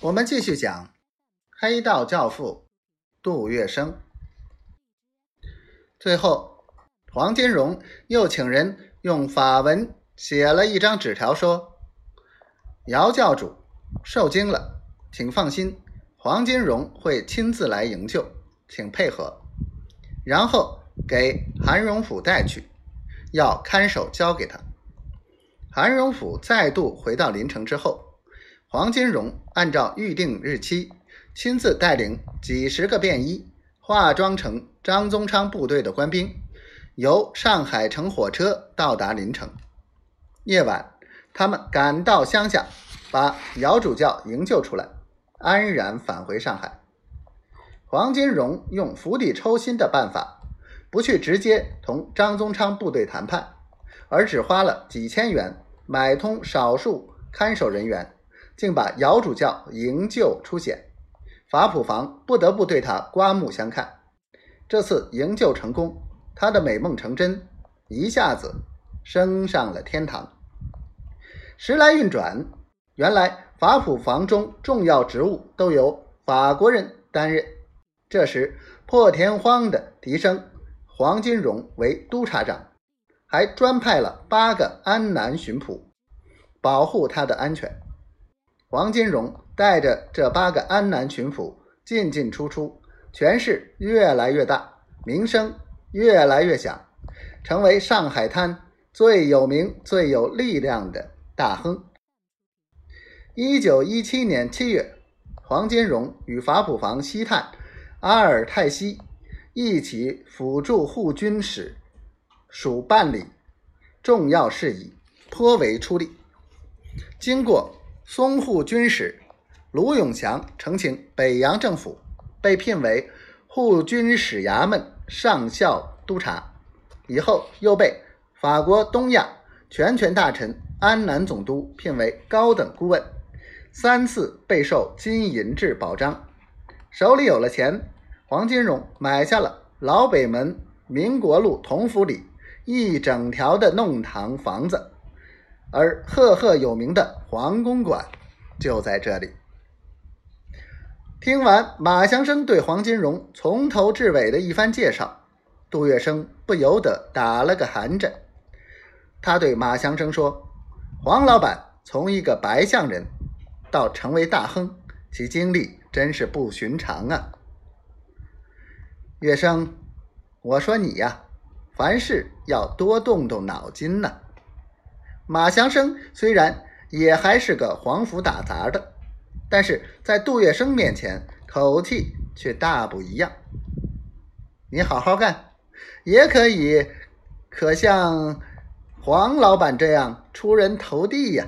我们继续讲黑道教父杜月笙。最后，黄金荣又请人用法文写了一张纸条，说：“姚教主受惊了，请放心，黄金荣会亲自来营救，请配合。”然后给韩荣甫带去，要看守交给他。韩荣甫再度回到临城之后。黄金荣按照预定日期，亲自带领几十个便衣，化妆成张宗昌部队的官兵，由上海乘火车到达临城。夜晚，他们赶到乡下，把姚主教营救出来，安然返回上海。黄金荣用釜底抽薪的办法，不去直接同张宗昌部队谈判，而只花了几千元买通少数看守人员。竟把姚主教营救出险，法普房不得不对他刮目相看。这次营救成功，他的美梦成真，一下子升上了天堂。时来运转，原来法普房中重要职务都由法国人担任。这时破天荒的提升黄金荣为督察长，还专派了八个安南巡捕，保护他的安全。黄金荣带着这八个安南巡抚进进出出，权势越来越大，名声越来越响，成为上海滩最有名、最有力量的大亨。一九一七年七月，黄金荣与法普房西探阿尔泰西一起辅助护军使署办理重要事宜，颇为出力。经过。淞沪军使卢永祥呈请北洋政府，被聘为沪军使衙门上校督察，以后又被法国东亚全权大臣安南总督聘为高等顾问，三次备受金银质保障，手里有了钱，黄金荣买下了老北门民国路同福里一整条的弄堂房子。而赫赫有名的黄公馆就在这里。听完马祥生对黄金荣从头至尾的一番介绍，杜月笙不由得打了个寒颤。他对马祥生说：“黄老板从一个白相人到成为大亨，其经历真是不寻常啊。”月笙，我说你呀，凡事要多动动脑筋呢。马祥生虽然也还是个黄府打杂的，但是在杜月笙面前，口气却大不一样。你好好干，也可以，可像黄老板这样出人头地呀。